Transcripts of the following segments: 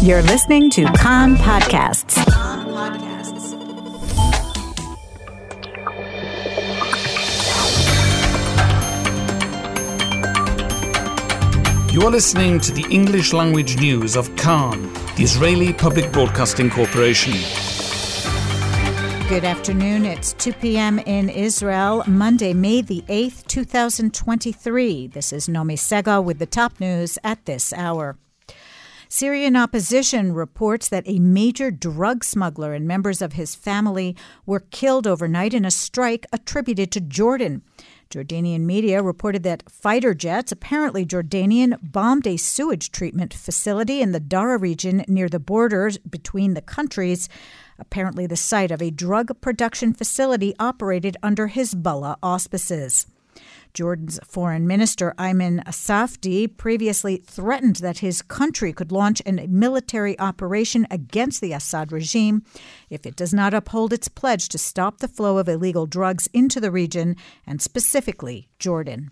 You're listening to Kan Podcasts. You are listening to the English language news of Kan, the Israeli Public Broadcasting Corporation. Good afternoon. It's 2 p.m. in Israel, Monday, May the 8th, 2023. This is Nomi Segal with the top news at this hour. Syrian opposition reports that a major drug smuggler and members of his family were killed overnight in a strike attributed to Jordan. Jordanian media reported that fighter jets, apparently Jordanian, bombed a sewage treatment facility in the Daraa region near the borders between the countries, apparently the site of a drug production facility operated under Hezbollah auspices. Jordan's foreign minister Ayman Safadi previously threatened that his country could launch a military operation against the Assad regime if it does not uphold its pledge to stop the flow of illegal drugs into the region and specifically Jordan.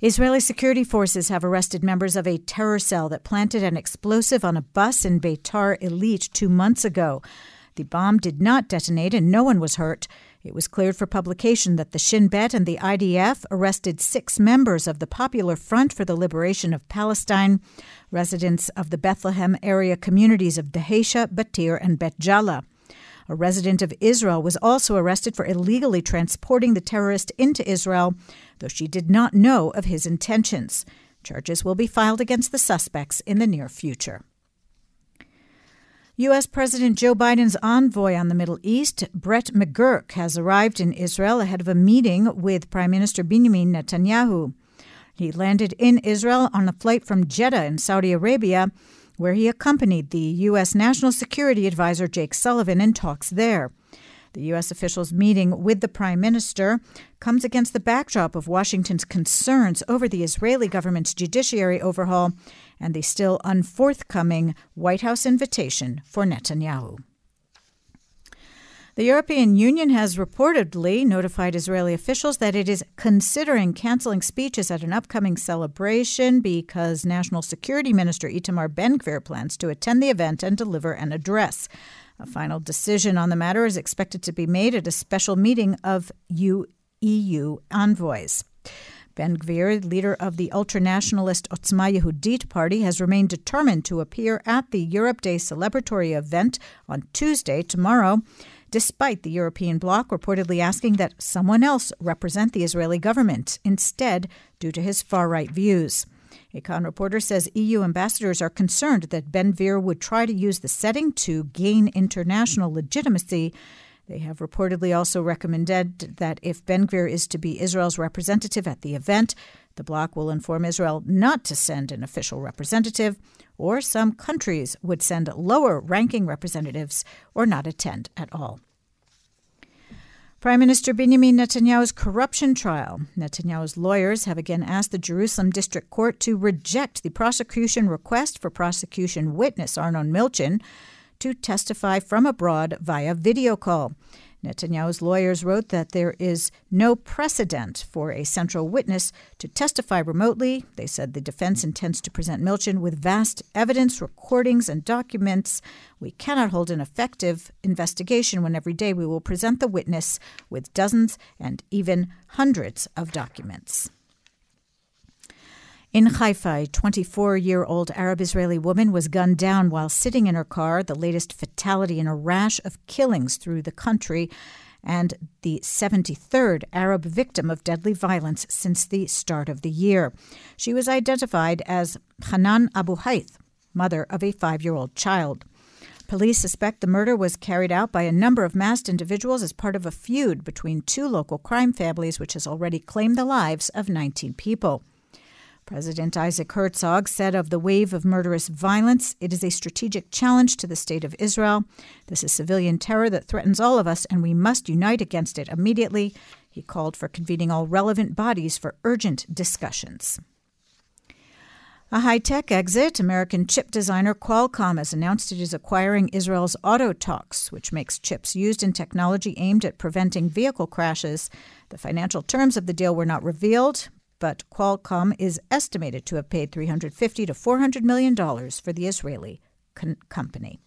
Israeli security forces have arrested members of a terror cell that planted an explosive on a bus in Beitar Illit two months ago. The bomb did not detonate and no one was hurt. It was cleared for publication that the Shin Bet and the IDF arrested six members of the Popular Front for the Liberation of Palestine, residents of the Bethlehem area communities of Dheisheh, Batir, and Bet Jala. A resident of Israel was also arrested for illegally transporting the terrorist into Israel, though she did not know of his intentions. Charges will be filed against the suspects in the near future. U.S. President Joe Biden's envoy on the Middle East, Brett McGurk, has arrived in Israel ahead of a meeting with Prime Minister Benjamin Netanyahu. He landed in Israel on a flight from Jeddah in Saudi Arabia, where he accompanied the U.S. National Security Advisor Jake Sullivan in talks there. The U.S. officials' meeting with the Prime Minister comes against the backdrop of Washington's concerns over the Israeli government's judiciary overhaul and the still unforthcoming White House invitation for Netanyahu. The European Union has reportedly notified Israeli officials that it is considering canceling speeches at an upcoming celebration because National Security Minister Itamar Ben Gvir plans to attend the event and deliver an address. A final decision on the matter is expected to be made at a special meeting of EU envoys. Ben Gvir, leader of the ultranationalist Otzma Yehudit party, has remained determined to appear at the Europe Day celebratory event on Tuesday, tomorrow, despite the European bloc reportedly asking that someone else represent the Israeli government instead due to his far right views. A Kan reporter says EU ambassadors are concerned that Ben Gvir would try to use the setting to gain international legitimacy they have reportedly also recommended that if Ben is to be Israel's representative at the event, the bloc will inform Israel not to send an official representative, or some countries would send lower ranking representatives or not attend at all. Prime Minister Benjamin Netanyahu's corruption trial. Netanyahu's lawyers have again asked the Jerusalem District Court to reject the prosecution request for prosecution witness Arnon Milchan to testify from abroad via video call. Netanyahu's lawyers wrote that there is no precedent for a central witness to testify remotely. They said the defense intends to present Milchan with vast evidence, recordings, and documents. We cannot hold an effective investigation when every day we will present the witness with dozens and even hundreds of documents. In Haifa, a 24 year old Arab Israeli woman was gunned down while sitting in her car, the latest fatality in a rash of killings through the country, and the 73rd Arab victim of deadly violence since the start of the year. She was identified as Hanan Abu Haith, mother of a five year old child. Police suspect the murder was carried out by a number of masked individuals as part of a feud between two local crime families, which has already claimed the lives of 19 people. President Isaac Herzog said of the wave of murderous violence, it is a strategic challenge to the state of Israel. This is civilian terror that threatens all of us, and we must unite against it immediately. He called for convening all relevant bodies for urgent discussions. A high tech exit, American chip designer Qualcomm has announced it is acquiring Israel's Autotalks, which makes chips used in technology aimed at preventing vehicle crashes. The financial terms of the deal were not revealed, but Qualcomm is estimated to have paid 350 to 400 million dollars for the Israeli con- company.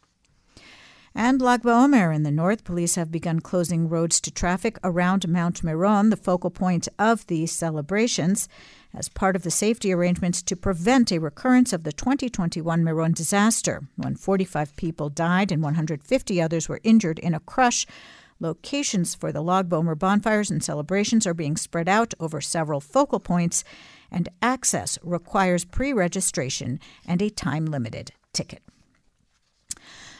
And Lag BaOmer in the north, police have begun closing roads to traffic around Mount Meron, the focal point of the celebrations, as part of the safety arrangements to prevent a recurrence of the 2021 Meron disaster, when 45 people died and 150 others were injured in a crush. Locations for the Lag BaOmer bonfires and celebrations are being spread out over several focal points, and access requires pre registration and a time limited ticket.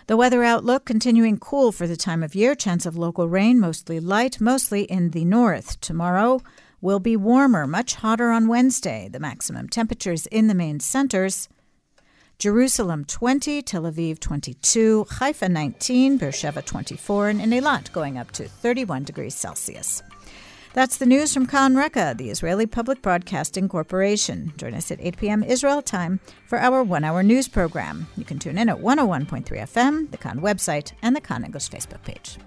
The weather outlook continuing cool for the time of year. Chance of local rain, mostly light, mostly in the north. Tomorrow will be warmer, much hotter on Wednesday. The maximum temperatures in the main centers. Jerusalem 20, Tel Aviv 22, Haifa 19, Beersheba 24, and in Eilat going up to 31 degrees Celsius. That's the news from Kan Reka, the Israeli Public Broadcasting Corporation. Join us at 8 p.m. Israel time for our one hour news program. You can tune in at 101.3 FM, the Kan website, and the Kan English Facebook page.